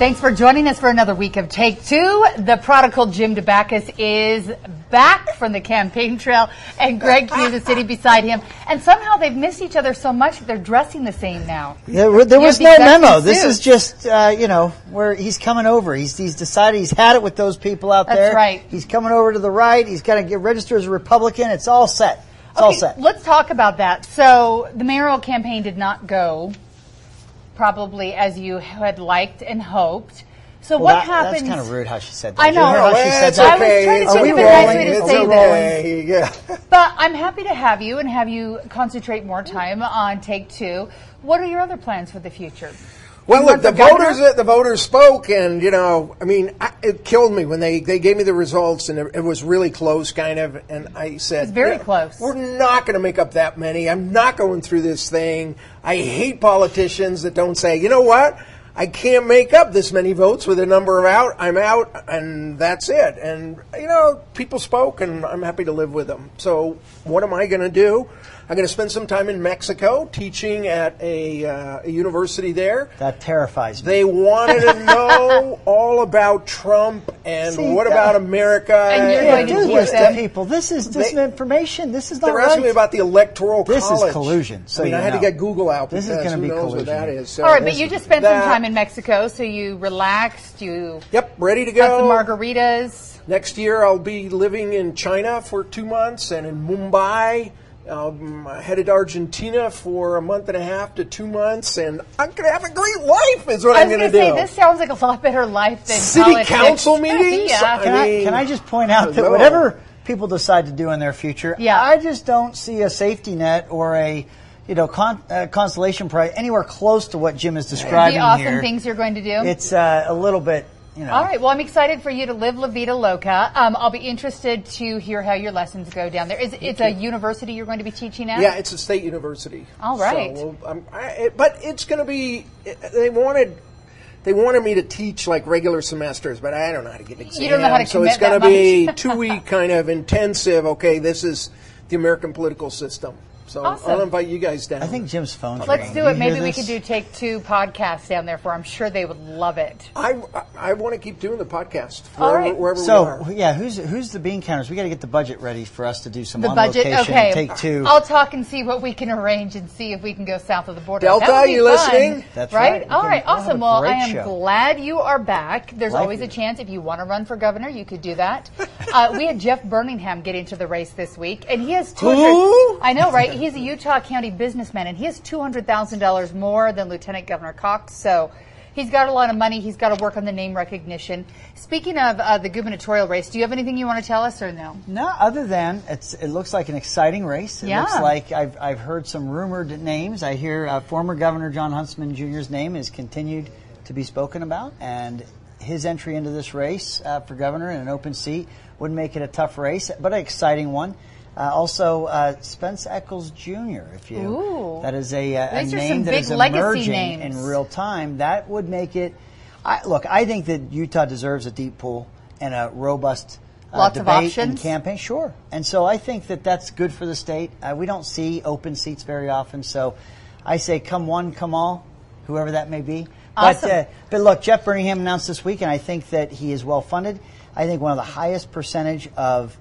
Thanks for joining us for another week of Take Two. The prodigal Jim Dabakis is back from the campaign trail, and Greg Hughes is sitting beside him. And somehow they've missed each other so much that they're dressing the same now. There, there was no memo. This is just, uh, you know, where he's coming over. He's, he's decided he's had it with those people out That's there. right. He's coming over to the right. He's got to get registered as a Republican. It's all set. It's all set. let's talk about that. So the mayoral campaign did not go probably as you had liked and hoped. So Well, what that- happens? That's kind of rude how she said that. I you know. hear how she said that? I was trying to think of a nice way to say this. Yeah. But I'm happy to have you and have you concentrate more time on Take Two. What are your other plans for the future? Well, look, the voters, the voters spoke, and you know, I mean, I, it killed me when they, they gave me the results, and it, it was really close, kind of. And I said, was very "Yeah, close." We're not going to make up that many. I'm not going through this thing. I hate politicians that don't say, you know what, I can't make up this many votes with a number of out. I'm out, and that's it. And you know, people spoke, and I'm happy to live with them. So, what am I going to do? I'm going to spend some time in Mexico teaching at a, uh, a university there. That terrifies me. They wanted to know all about Trump and See, what that- about America. And you're Can't going to teach this to people. This is disinformation. This is not They're right. asking me about the electoral This is collusion, so I mean, you I had know. to get Google out This is gonna who be knows collusion. what that is. So All right, but you just spent some time in Mexico, so you relaxed. You Yep, ready to had some go. margaritas. Next year, I'll be living in China for two months and in Mumbai. I'm headed to Argentina for a month and a half to two months, and I'm going to have a great life. Is what I was going to to say this sounds like a lot better life than City politics. council meetings? yeah. Can I, mean, can I just point out that no. whatever people decide to do in their future, Yeah. I just don't see a safety net or a you know con, uh, constellation prize anywhere close to what Jim is describing the awesome here. things you're going to do. It's uh, a little bit, you know. All right. Well, I'm excited for you to live La Vida Loca. Um, I'll be interested to hear how your lessons go down there. Is it's a university you're going to be teaching at? Yeah, it's a state university. All right. So, well, I'm, I, it- but it's going to be. They wanted. They wanted me to teach like regular semesters, but I don't know how to get exams. You don't know how to so it's going to be two week kind of intensive. Okay, this is the American political system. So Awesome. I'll invite you guys down. I think Jim's phone's Let's do it. Maybe we this? could do take two podcasts down there for. I'm sure they would love it. I I want to keep doing the podcast All wherever, right. wherever we So are. yeah, who's who's the bean counters? We got to get the budget ready for us to do some The on budget. location. Okay. Take two. I'll talk and see what we can arrange and see if we can go south of the border. Delta, That would be you fun, listening? That's right. right. We All can- right. we'll have a Awesome. Well, I am show. glad you are back. There's Like always a chance if you want to run for governor, you could do that. uh, we had Jeff Burningham get into the race this week, and he has 200. I know, right? He's a Utah County businessman, and he has two hundred thousand dollars more than Lieutenant Governor Cox. So. He's got a lot of money. He's got to work on the name recognition. Speaking of uh, the gubernatorial race, do you have anything you want to tell us or no? No, other than it's, it looks like an exciting race. It Yeah. looks like I've, I've heard some rumored names. I hear uh, former Governor Jon Huntsman Jr.'s name is continued to be spoken about, and his entry into this race uh, for governor in an open seat would make it a tough race, but an exciting one. Uh, also, uh, Spence Eccles Jr. If you Ooh. that is a, uh, a name that big legacy emerging names. in real time, that would make it. I, look, I think that Utah deserves a deep pool and a robust uh, Lots of debate options? and campaign. Sure, and so I think that that's good for the state. Uh, we don't see open seats very often, so I say come one, come all, whoever that may be. Awesome. But, uh, but look, Jeff Burningham announced this week, and I think that he is well funded. I think one of the highest percentage of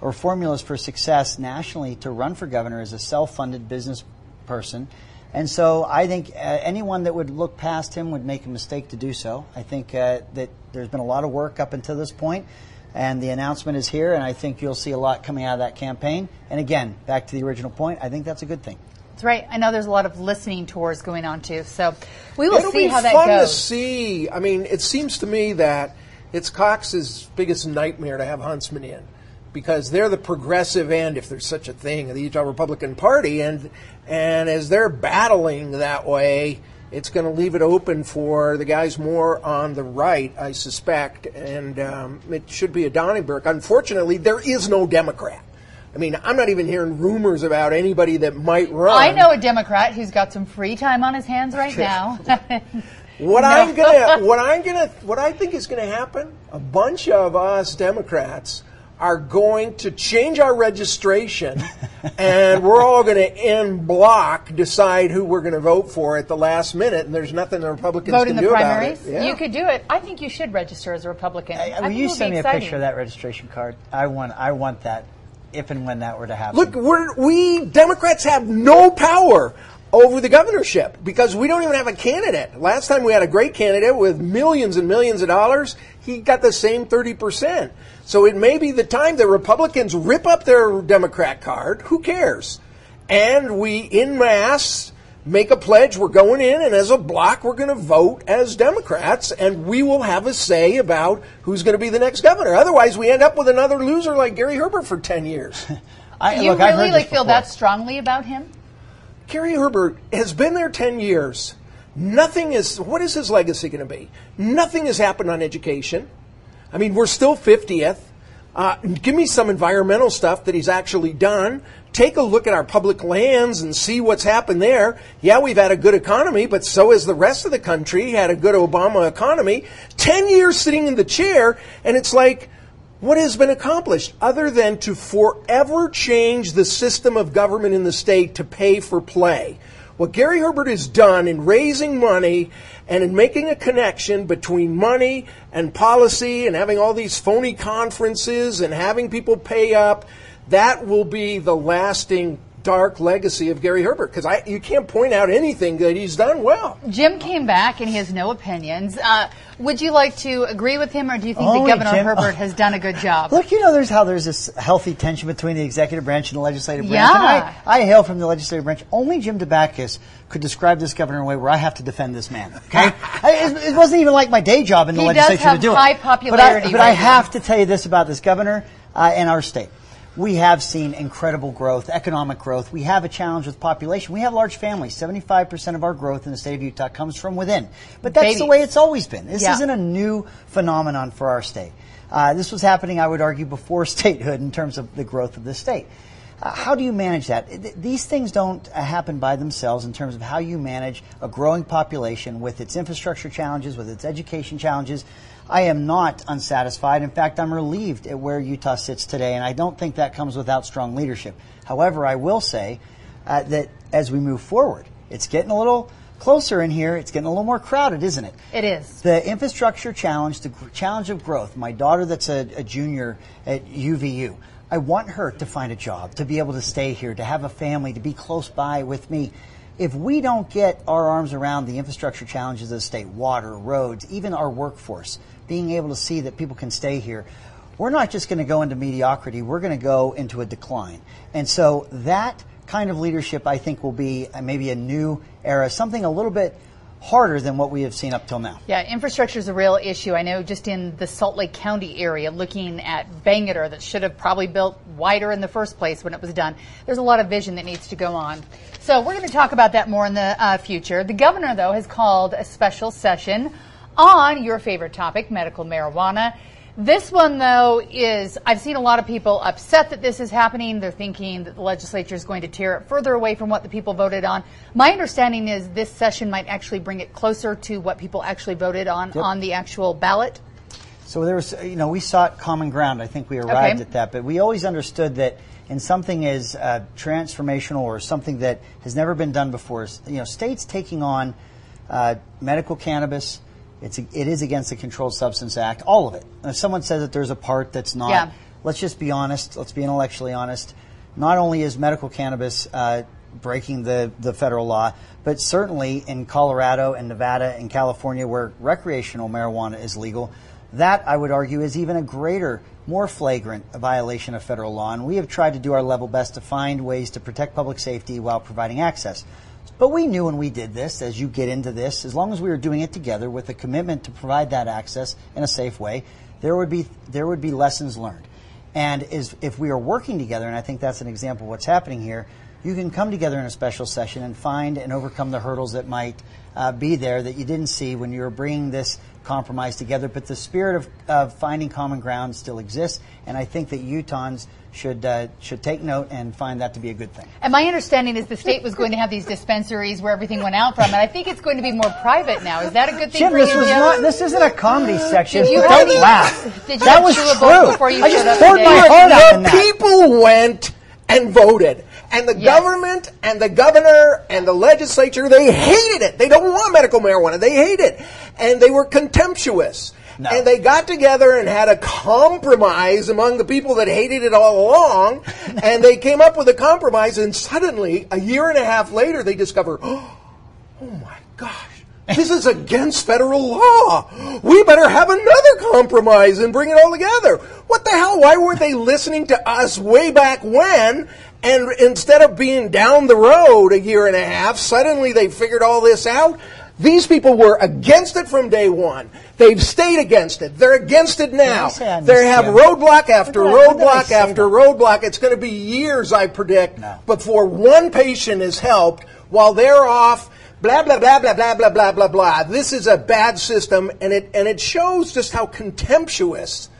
or formulas for success nationally to run for governor as a self-funded business person. And so I think uh, anyone that would look past him would make a mistake to do so. I think uh, that there's been a lot of work up until this point, and the announcement is here, and I think you'll see a lot coming out of that campaign. And again, back to the original point, I think that's a good thing. That's right. I know there's a lot of listening tours going on too. So we will It'll see be how that fun to goes. see. I mean, it seems to me that it's Cox's biggest nightmare to have Huntsman in because they're the progressive end, if there's such a thing, of the Utah Republican Party, and and as they're battling that way, it's going to leave it open for the guys more on the right, I suspect, and um, it should be a Donnenberg. Unfortunately, there is no Democrat. I mean, I'm not even hearing rumors about anybody that might run. I know a Democrat who's got some free time on his hands right now. What no. I'm gonna, what I'm gonna, what I think is gonna happen, a bunch of us Democrats are going to change our registration, and we're all going to in block decide who we're going to vote for at the last minute, and there's nothing the Republicans vote can in the do primaries. about it. Yeah. You could do it. I think you should register as a Republican. I, will you send me exciting. a picture of that registration card? I want, I want that if and when that were to happen. Look, we Democrats have no power over the governorship because we don't even have a candidate. Last time we had a great candidate with millions and millions of dollars, he got the same 30%. So it may be the time that Republicans rip up their Democrat card. Who cares? And we, in mass, make a pledge. We're going in, and as a block, we're going to vote as Democrats, and we will have a say about who's going to be the next governor. Otherwise, we end up with another loser like Gary Herbert for 10 years. I, you look, really like feel that strongly about him? Gary Herbert has been there 10 years. Nothing is, what is his legacy going to be? Nothing has happened on education. I mean, we're still 50th. Uh, give me some environmental stuff that he's actually done. Take a look at our public lands and see what's happened there. Yeah, we've had a good economy, but so has the rest of the country had a good Obama economy. Ten years sitting in the chair, and it's like, what has been accomplished other than to forever change the system of government in the state to pay for play? What Gary Herbert has done in raising money and in making a connection between money and policy and having all these phony conferences and having people pay up, that will be the lasting dark legacy of Gary Herbert because you can't point out anything that he's done well. Jim came back and he has no opinions. Uh, would you like to agree with him, or do you think Only that Governor Jim, Herbert has done a good job? Look, you know, there's how there's this healthy tension between the executive branch and the legislative branch. Yeah. I, I, hail from the legislative branch. Only Jim Dabakis could describe this governor in a way where I have to defend this man. Okay, I, it, it, wasn't even like my day job in the he legislature to do it. High popularity, but I, but I have to tell you this about this governor uh, and our state we have seen incredible growth, economic growth. We have a challenge with population. We have large families. 75% of our growth in the state of Utah comes from within. But that's Babies. the way it's always been. This yeah. isn't a new phenomenon for our state. Uh, this was happening, I would argue, before statehood in terms of the growth of the state. Uh, how do you manage that? These things don't uh, happen by themselves in terms of how you manage a growing population with its infrastructure challenges, with its education challenges, I am not unsatisfied. In fact, I'm relieved at where Utah sits today, and I don't think that comes without strong leadership. However, I will say uh, that as we move forward, it's getting a little closer in here. It's getting a little more crowded, isn't it? It is. The infrastructure challenge, the challenge of growth. My daughter, that's a, a junior at UVU, I want her to find a job, to be able to stay here, to have a family, to be close by with me if we don't get our arms around the infrastructure challenges of the state, water, roads, even our workforce, being able to see that people can stay here, we're not just going to go into mediocrity, we're going to go into a decline. And so that kind of leadership, I think, will be uh, maybe a new era, something a little bit harder than what we have seen up till now. Yeah, infrastructure is a real issue. I know just in the Salt Lake County area, looking at Bangerter that should have probably built wider in the first place when it was done. There's a lot of vision that needs to go on. So we're going to talk about that more in the uh, future. The governor, though, has called a special session on your favorite topic, medical marijuana. This one, though, is I've seen a lot of people upset that this is happening. They're thinking that the legislature is going to tear it further away from what the people voted on. My understanding is this session might actually bring it closer to what people actually voted on yep. on the actual ballot. So there was, you know, we sought common ground. I think we arrived okay. at that, but we always understood that in something as uh, transformational or something that has never been done before, you know, states taking on uh, medical cannabis it's it is against the Controlled Substance Act, all of it. And if someone says that there's a part that's not, yeah. let's just be honest. Let's be intellectually honest. Not only is medical cannabis uh, breaking the, the federal law, but certainly in Colorado and Nevada and California, where recreational marijuana is legal, that I would argue is even a greater, more flagrant violation of federal law. And we have tried to do our level best to find ways to protect public safety while providing access. But we knew when we did this, as you get into this, as long as we were doing it together with a commitment to provide that access in a safe way, there would be there would be lessons learned. And is, if we are working together, and I think that's an example of what's happening here, you can come together in a special session and find and overcome the hurdles that might uh, be there that you didn't see when you were bringing this compromise together. But the spirit of, of finding common ground still exists, and I think that Utahns should uh, should take note and find that to be a good thing. And my understanding is the state was going to have these dispensaries where everything went out from, and I think it's going to be more private now. Is that a good thing Jim, for this was not. This isn't a comedy section. Did you Don't any- laugh. did you that was true. before you I just showed poured my heart out the people went and voted. And the Yes. government and the governor and the legislature, they hated it. They don't want medical marijuana. They hate it. And they were contemptuous. No. And they got together and had a compromise among the people that hated it all along. and they came up with a compromise. And suddenly, a year and a half later, they discover, oh my gosh. This is against federal law. We better have another compromise and bring it all together. What the hell? Why weren't they listening to us way back when? And instead of being down the road a year and a half, suddenly they figured all this out. These people were against it from day one. They've stayed against it. They're against it now. They have roadblock after I- when did I roadblock after roadblock. It's going to be years, I predict, No. before one patient is helped while they're off. Blah blah blah blah blah blah blah blah blah. This is a bad system, and it and it shows just how contemptuous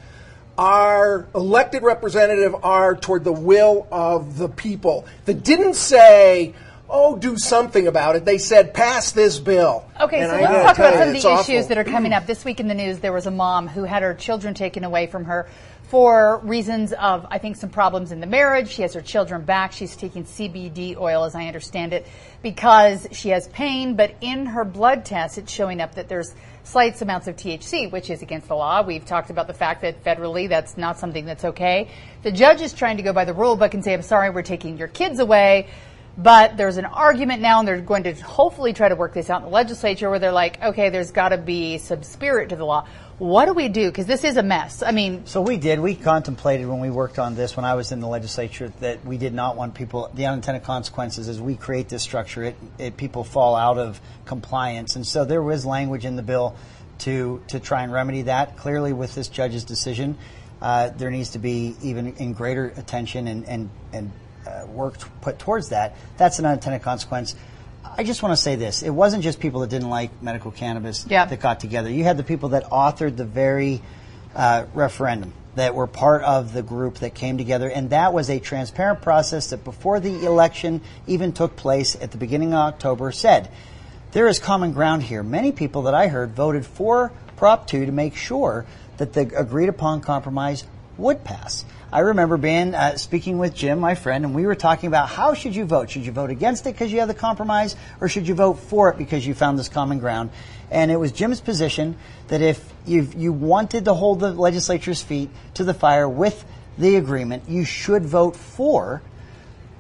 our elected representative are toward the will of the people. That didn't say, "Oh, do something about it." They said, "Pass this bill." Okay, And so I let's talk about some of the awful. issues that are coming up. This week in the news, there was a mom who had her children taken away from her for reasons of, I think, some problems in the marriage. She has her children back. She's taking CBD oil, as I understand it, because she has pain. But in her blood test, it's showing up that there's slight amounts of THC, which is against the law. We've talked about the fact that federally that's not something that's okay. The judge is trying to go by the rule book and say, I'm sorry, we're taking your kids away. But there's an argument now, and they're going to hopefully try to work this out in the legislature where they're like, okay, there's got to be some spirit to the law. What do we do? Because this is a mess. I mean, So we did. We contemplated when we worked on this, when I was in the legislature, that we did not want people. The unintended consequences as we create this structure, it, it people fall out of compliance, and so there was language in the bill to to try and remedy that. Clearly, with this judge's decision, uh, there needs to be even in greater attention and and and uh, work t- put towards that. That's an unintended consequence. I just want to say this: it wasn't just people that didn't like medical cannabis Yeah. that got together. You had the people that authored the very uh, referendum that were part of the group that came together, and that was a transparent process that before the election even took place at the beginning of October said there is common ground here. Many people that I heard voted for Prop 2 to make sure that the agreed upon compromise would pass. I remember being uh, speaking with Jim, my friend, and we were talking about how should you vote? Should you vote against it because you have the compromise, or should you vote for it because you found this common ground? And it was Jim's position that if you you wanted to hold the legislature's feet to the fire with the agreement, you should vote for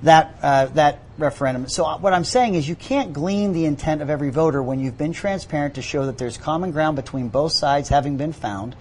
that uh, that referendum. So uh, what I'm saying is you can't glean the intent of every voter when you've been transparent to show that there's common ground between both sides having been found.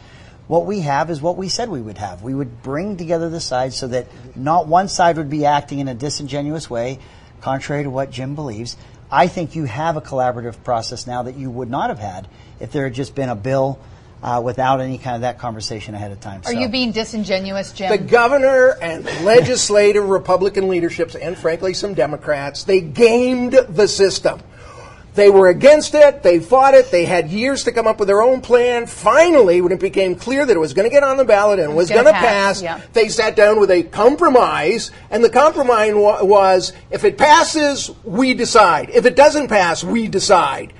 What we have is what we said we would have. We would bring together the sides so that not one side would be acting in a disingenuous way, contrary to what Jim believes. I think you have a collaborative process now that you would not have had if there had just been a bill uh, without any kind of that conversation ahead of time. are So- you being disingenuous, Jim? The governor and legislative Republican leaderships, and frankly some Democrats, they gamed the system. They were against it. They fought it. They had years to come up with their own plan. Finally, when it became clear that it was going to get on the ballot and was gonna pass, pass, yeah. they sat down with a compromise. And the compromise wa- was if it passes, we decide. If it doesn't pass, we decide.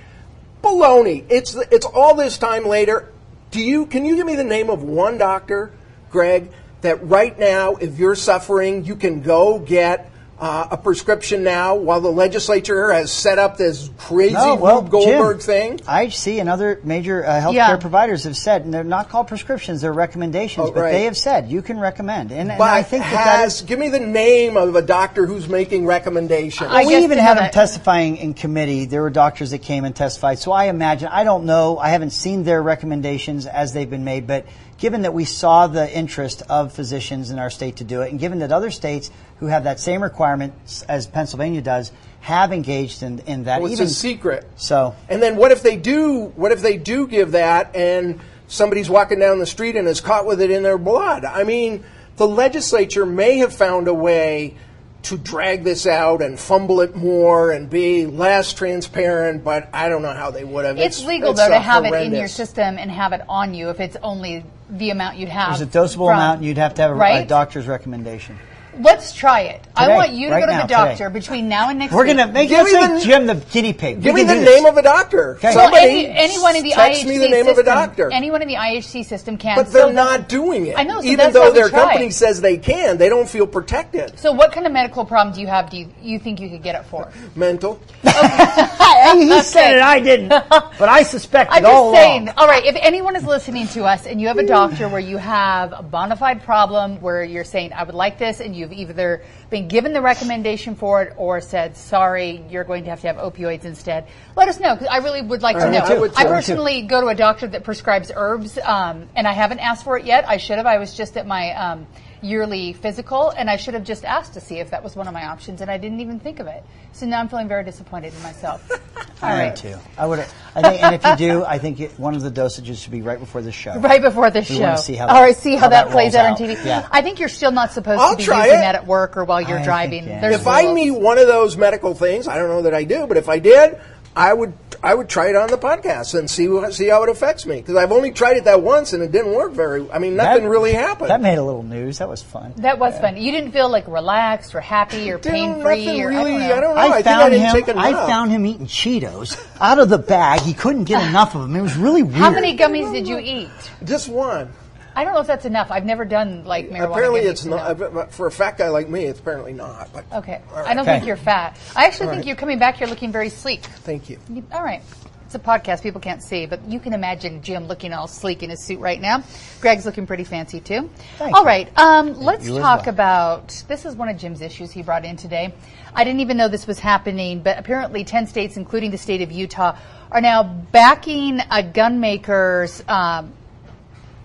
Baloney. It's, it's all this time later. Do you, can you give me the name of one doctor, Greg, that right now, if you're suffering, you can go get uh, a prescription now while the legislature has set up this crazy No, well, Goldberg Jim, thing? I see, and other major uh, healthcare Yeah. providers have said, and they're not called prescriptions; they're recommendations. Oh, but right. they have said you can recommend, and, and But I think that, that has, is. give me the name of a doctor who's making recommendations. I we even to had them that- testifying in committee. There were doctors that came and testified. So I imagine, I don't know, I haven't seen their recommendations as they've been made, but given that we saw the interest of physicians in our state to do it, and given that other states who have that same requirement as Pennsylvania does have engaged in, in that. Well, it's even a secret. So And then what if they do? What if they do give that, and somebody's walking down the street and is caught with it in their blood? I mean, the legislature may have found a way to drag this out and fumble it more and be less transparent, but I don't know how they would have. It's, legal it's, though to uh, have it in your system and have it on you if it's only the amount you'd have. there's a dosable from- amount, and you'd have to have a, right? a doctor's recommendation. Let's try it. I want you to right go to now, the today. doctor between now and next week. We're week. gonna make Give let's me make the- Jim the guinea pig. Give me the name of a doctor. Okay. Well, Somebody any, anyone in the text IHC me the name system, of a doctor. Anyone in the IHC system can. But they're the- not doing it. I know, so Even that's though their try. company says they can, they don't feel protected. So, what kind of medical problem do you have? Do you, you think you could get it for? Mental. Hey, he said it, I didn't, but I suspected I'm all just saying. along. All right, if anyone is listening to us and you have a doctor where you have a bona fide problem where you're saying, I would like this, and you've either been given the recommendation for it or said, sorry, you're going to have to have opioids instead, let us know because I really would like to know. I would. I personally go to a doctor that prescribes herbs, um, and I haven't asked for it yet. I should have. I was just at my. Um, yearly physical and I should have just asked to see if that was one of my options and I didn't even think of it. So now I'm feeling very disappointed in myself. All I am right. too. I would. I think, and if you do, I think it, one of the dosages should be right before the show. Right before the We show. wanna see how All that- right, see how, how that, that plays rolls out on. TV. Yeah. I think you're still not supposed I'll to be try using it. that at work or while you're I think, driving. yeah. There's if I rules. meet one of those medical things, I don't know that I do, but if I did, I would I would try it on the podcast and see what, see how it affects me because I've only tried it that once and it didn't work very. I mean, nothing That- really happened. That made a little news. That was fun. that was fun. You didn't feel like relaxed or happy or pain free or really. I don't know. I, I, think found I didn't him. take enough. I found him eating Cheetos out of the bag. He couldn't get enough of them. It was really weird. How many gummies did you eat? just one. I don't know if that's enough. I've never done like marijuana. apparently, it's not no. uh, for a fat guy like me. It's apparently not. But Okay. All right. I don't Okay. think you're fat. I actually All think right. you're coming back. You're looking very sleek. Thank you. You- All right. It's a podcast. People can't see, but you can imagine Jim looking all sleek in his suit right now. Greg's looking pretty fancy too. Thank all you. right. Um, let's You talk well. about this is one of Jim's issues he brought in today. I didn't even know this was happening, but apparently 10 states, including the state of Utah, are now backing a gun maker's um,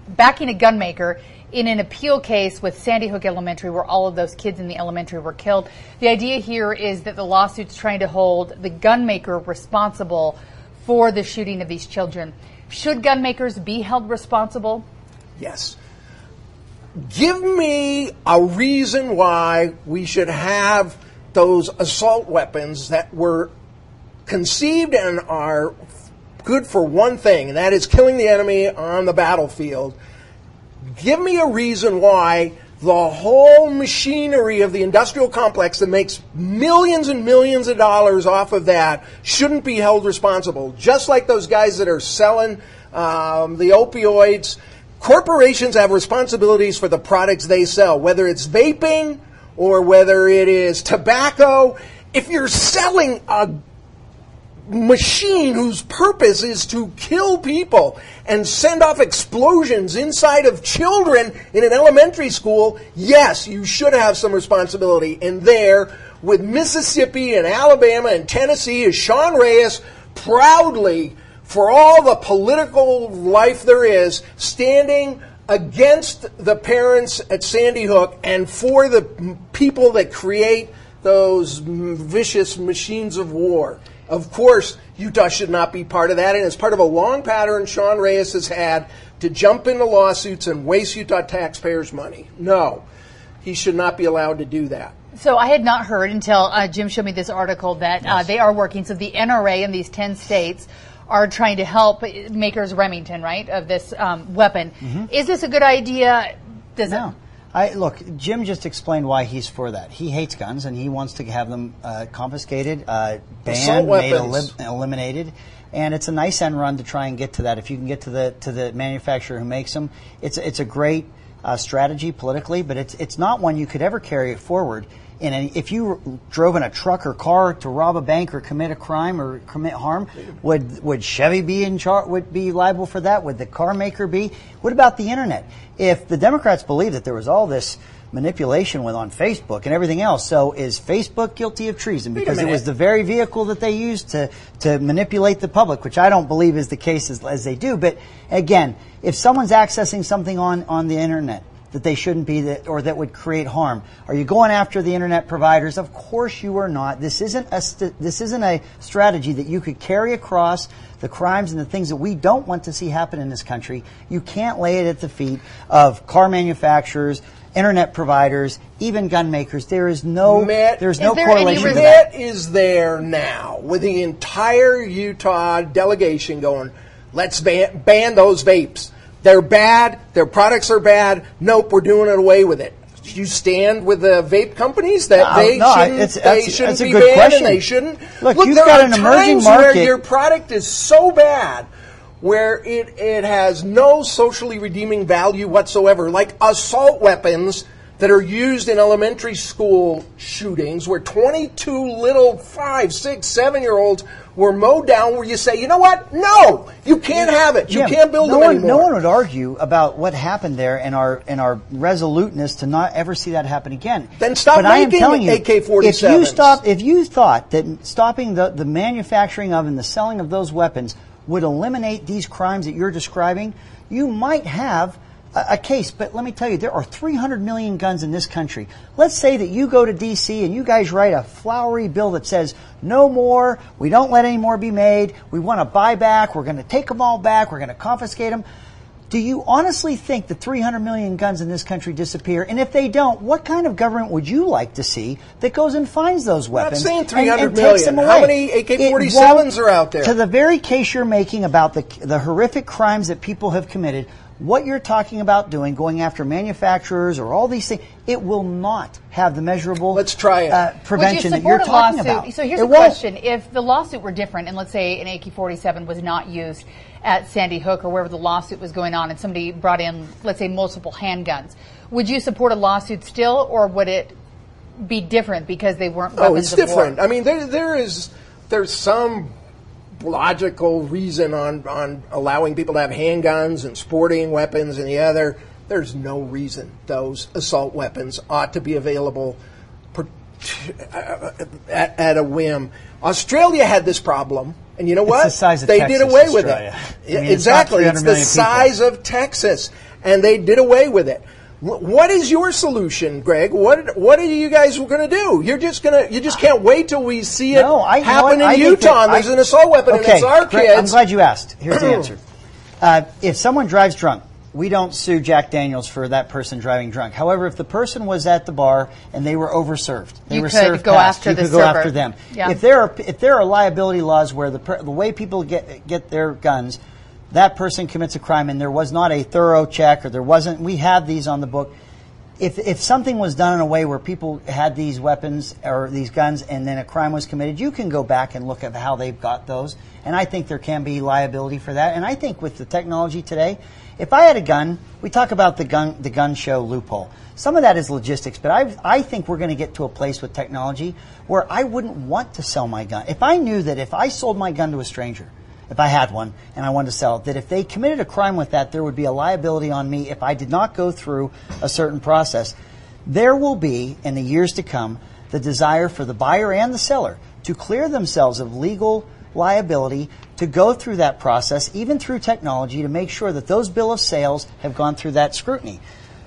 backing a gun maker in an appeal case with Sandy Hook Elementary where all of those kids in the elementary were killed. The idea here is that the lawsuit's trying to hold the gun maker responsible for the shooting of these children. Should gun makers be held responsible? Yes. Give me a reason why we should have those assault weapons that were conceived and are good for one thing, and that is killing the enemy on the battlefield. Give me a reason why the whole machinery of the industrial complex that makes millions and millions of dollars off of that shouldn't be held responsible. Just like those guys that are selling um, the opioids, corporations have responsibilities for the products they sell, whether it's vaping or whether it is tobacco. If you're selling a machine whose purpose is to kill people and send off explosions inside of children in an elementary school, yes, you should have some responsibility. And there, with Mississippi and Alabama and Tennessee, is Sean Reyes proudly, for all the political life there is, standing against the parents at Sandy Hook and for the people that create those vicious machines of war. Of course, Utah should not be part of that, and it's part of a long pattern Sean Reyes has had to jump into lawsuits and waste Utah taxpayers' money. No, he should not be allowed to do that. So I had not heard until uh, Jim showed me this article that uh, they are working. So the NRA in these 10 states are trying to help makers Remington, right, of this um, weapon. Is this a good idea? Does No. I, look, Jim just explained why he's for that. He hates guns and he wants to have them uh, confiscated, uh, banned, made elim- eliminated. And it's a nice end run to try and get to that. If you can get to the to the manufacturer who makes them, it's it's a great uh, strategy politically, but it's it's not one you could ever carry it forward. Any, if you drove in a truck or car to rob a bank or commit a crime or commit harm, would would Chevy be in char- would be liable for that? Would the car maker be? What about the internet? If the Democrats believe that there was all this manipulation with on Facebook and everything else, so is Facebook guilty of treason because it was the very vehicle that they used to to manipulate the public, which I don't believe is the case as, as they do. But again, if someone's accessing something on on the internet that they shouldn't be that or that would create harm? Are you going after the internet providers? Of course you are not. This isn't a st- this isn't a strategy that you could carry across the crimes and the things that we don't want to see happen in this country. You can't lay it at the feet of car manufacturers, internet providers, even gun makers. There is no Matt, there's is no there correlation to reason- that. That is there now with the entire Utah delegation going, let's ban, ban those vapes. They're bad. Their products are bad. Nope, we're doing it away with it. You stand with the vape companies that No, they no, shouldn't, it's- they that's- shouldn't that's a be good banned question. and they shouldn't. Look, you've there got are an emerging times where your product is so bad where it, it has no socially redeeming value whatsoever, like assault weapons that are used in elementary school shootings where 22 little five, six, seven year olds were mowed down where you say, you know what? No, you can't have it. You Jim, can't build no them one, anymore. No one would argue about what happened there and our and our resoluteness to not ever see that happen again. Then stop but I am making telling you, AK-47s. If you stop, if you thought that stopping the, the manufacturing of and the selling of those weapons would eliminate these crimes that you're describing, you might have a, a case. But let me tell you, there are 300 million guns in this country. Let's say that you go to D.C. and you guys write a flowery bill that says no more, we don't let any more be made, we want to buy back, we're going to take them all back, we're going to confiscate them. Do you honestly think the 300 million guns in this country disappear? And if they don't, what kind of government would you like to see that goes and finds those not weapons? saying and- 300 and takes them million. How many AK-47s are out there? To the very case you're making about the, the horrific crimes that people have committed, what you're talking about doing, going after manufacturers or all these things, it will not have the measurable Let's try it. Uh, prevention you that you're talking lawsuit? about. So here's It a won't. question: If the lawsuit were different, and let's say an AK-47 was not used at Sandy Hook or wherever the lawsuit was going on, and somebody brought in, let's say, multiple handguns, would you support a lawsuit still, or would it be different because they weren't Oh, it's of war? different. I mean, there there is there's some logical reason on on allowing people to have handguns and sporting weapons and the other. There's no reason those assault weapons ought to be available at, at a whim. Australia had this problem, and you know what? the size of they Texas, did away with it. I mean, exactly, 300 it's the people. size of Texas, and they did away with it. Wh- What is your solution, Greg? What what are you guys going to do? You're just gonna you just can't wait till we see it No, I, you know happen what? I in think Utah. that and there's I- an assault weapon, okay, and it's our great. kids. I'm glad you asked. Here's the answer. Uh, if someone drives drunk, we don't sue Jack Daniels for that person driving drunk. However, if the person was at the bar and they were overserved, they You were could served go past, after you the could go after them. Yeah. If there are if there are liability laws where the per, the way people get get their guns, that person commits a crime and there was not a thorough check or there wasn't. We have these on the book if, if something was done in a way where people had these weapons or these guns and then a crime was committed, you can go back and look at how they've got those. And I think there can be liability for that. And I think with the technology today, if I had a gun, we talk about the gun, the gun show loophole. Some of that is logistics, but I, I think we're going to get to a place with technology where I wouldn't want to sell my gun. If I knew that if I sold my gun to a stranger, if I had one and I wanted to sell that if they committed a crime with that, there would be a liability on me if I did not go through a certain process. There will be, in the years to come, the desire for the buyer and the seller to clear themselves of legal liability to go through that process, even through technology, to make sure that those bill of sales have gone through that scrutiny.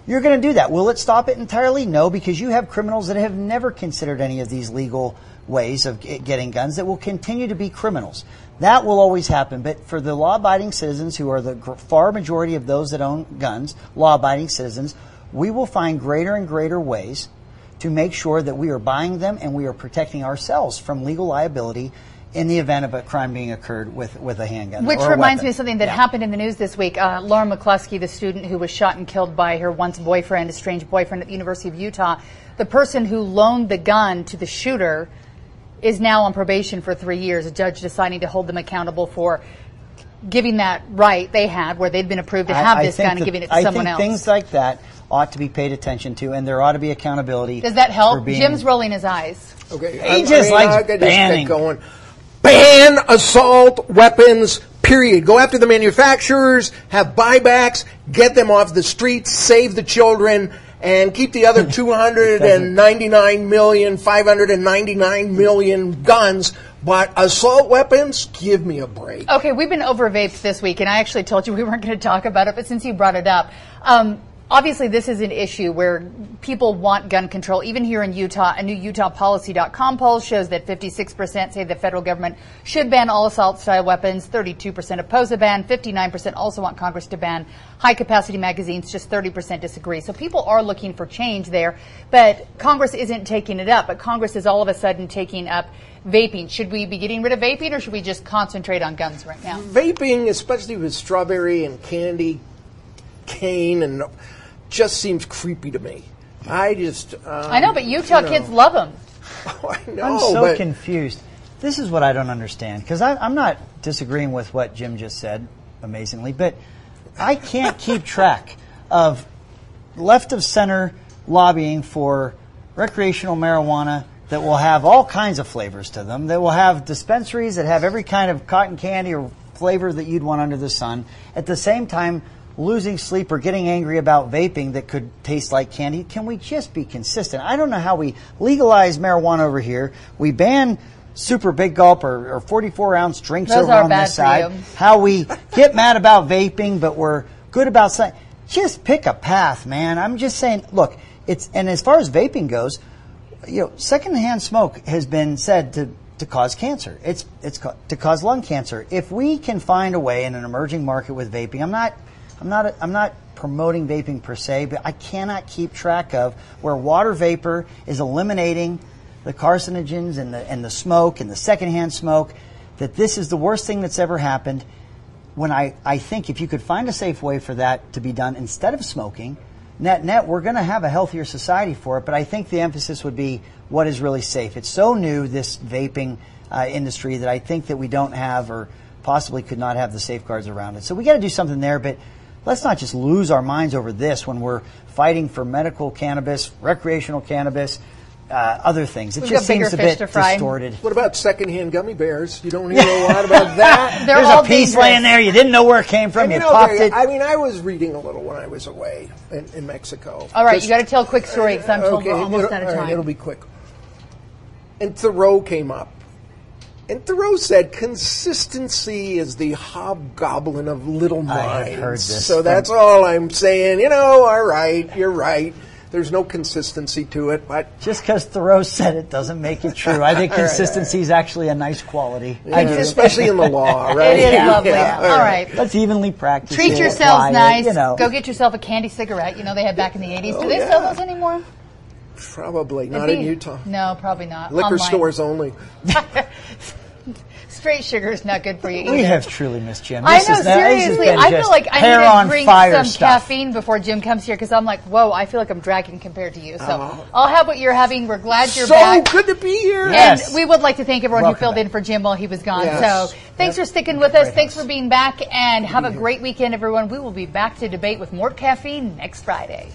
You're going to do that. Will it stop it entirely? No, because you have criminals that have never considered any of these legal ways of getting guns that will continue to be criminals. That will always happen. But for the law abiding citizens who are the far majority of those that own guns, law abiding citizens, we will find greater and greater ways to make sure that we are buying them and we are protecting ourselves from legal liability in the event of a crime being occurred with, with a handgun. Which a reminds me of something that Yeah. happened in the news this week. Uh, Lauren McCluskey, the student who was shot and killed by her once boyfriend, estranged boyfriend at the University of Utah, the person who loaned the gun to the shooter is now on probation for three years. A judge deciding to hold them accountable for giving that right they had, where they'd been approved to have I this think gun and giving it to I someone think else. things like that ought to be paid attention to, and there ought to be accountability. Does that for help? being- Jim's rolling his eyes. Okay, He just likes I could just banning. get going. Ban assault weapons. Period. Go after the manufacturers. Have buybacks. Get them off the streets. Save the children. And keep the other 299 million, 599 million guns. But assault weapons, give me a break. Okay, we've been over vapes this week, and I actually told you we weren't going to talk about it, but since you brought it up, um, obviously this is an issue where people want gun control. Even here in Utah, a new UtahPolicy.com poll shows that 56% say the federal government should ban all assault-style weapons. 32% oppose a ban. 59% also want Congress to ban high-capacity magazines. Just 30% disagree. So people are looking for change there, but Congress isn't taking it up. But Congress is all of a sudden taking up vaping. Should we be getting rid of vaping, or should we just concentrate on guns right now? Vaping, especially with strawberry and candy cane, and just seems creepy to me. I just. Um, I know, but Utah you know. kids love them. I know, I'm so but confused. This is what I don't understand because I'm not disagreeing with what Jim just said, amazingly, but I can't keep track of left of center lobbying for recreational marijuana that will have all kinds of flavors to them. That will have dispensaries that have every kind of cotton candy or flavor that you'd want under the sun. At the same time, losing sleep or getting angry about vaping that could taste like candy. Can we just be consistent? I don't know how we legalize marijuana over here. We ban super big gulp or, or 44 ounce drinks Those over on this side. How we get mad about vaping, but we're good about something. Just pick a path, man. I'm just saying, look, it's, and as far as vaping goes, you know, secondhand smoke has been said to, to cause cancer. It's, it's ca- to cause lung cancer. If we can find a way in an emerging market with vaping, I'm not, I'm not, I'm not promoting vaping per se, but I cannot keep track of where water vapor is eliminating the carcinogens and the, and the smoke and the secondhand smoke, that this is the worst thing that's ever happened. When I, I think if you could find a safe way for that to be done instead of smoking, net net, we're going to have a healthier society for it. But I think the emphasis would be what is really safe. It's so new, this vaping uh, industry, that I think that we don't have or possibly could not have the safeguards around it. So we got to do something there. But let's not just lose our minds over this when we're fighting for medical cannabis, recreational cannabis, uh, other things. It We've just seems a bit distorted. what about secondhand gummy bears? You don't hear a lot about that. There's a piece dangerous. laying there. You didn't know where it came from. And You, you know, popped it. I mean, I was reading a little when I was away in, in Mexico. All right, Just- you got to tell a quick story because I'm told okay, we're almost out of all right, time. it'll be quick. And Thoreau came up. And Thoreau said, consistency is the hobgoblin of little minds. have heard this So from- that's all I'm saying. You know, all right, you're right. There's no consistency to it, but Just because Thoreau said it doesn't make it true. I think All right, all consistency is actually a nice quality. I do. especially in the law, right? It is lovely. Yeah, All right. Let's evenly practice. Treat it, yourselves apply it, nice. you know. Go get yourself a candy cigarette. You know they had back in the 80s. Do Oh, they yeah. sell those anymore? Probably Is not in Utah. No, probably not. Liquor Online. stores only. Straight sugar is not good for you either. We have truly missed Jim. I know, not- seriously. I feel like I need to drink some stuff. caffeine before Jim comes here because I'm like, whoa, I feel like I'm dragging compared to you. So Oh. I'll have what you're having. We're glad you're so back. good to be here. Yes. And we would like to thank everyone Welcome who filled back. in for Jim while he was gone. Yes. So thanks for sticking with us. Thanks for being back and have a great weekend, everyone. We will be back to debate with more caffeine next Friday.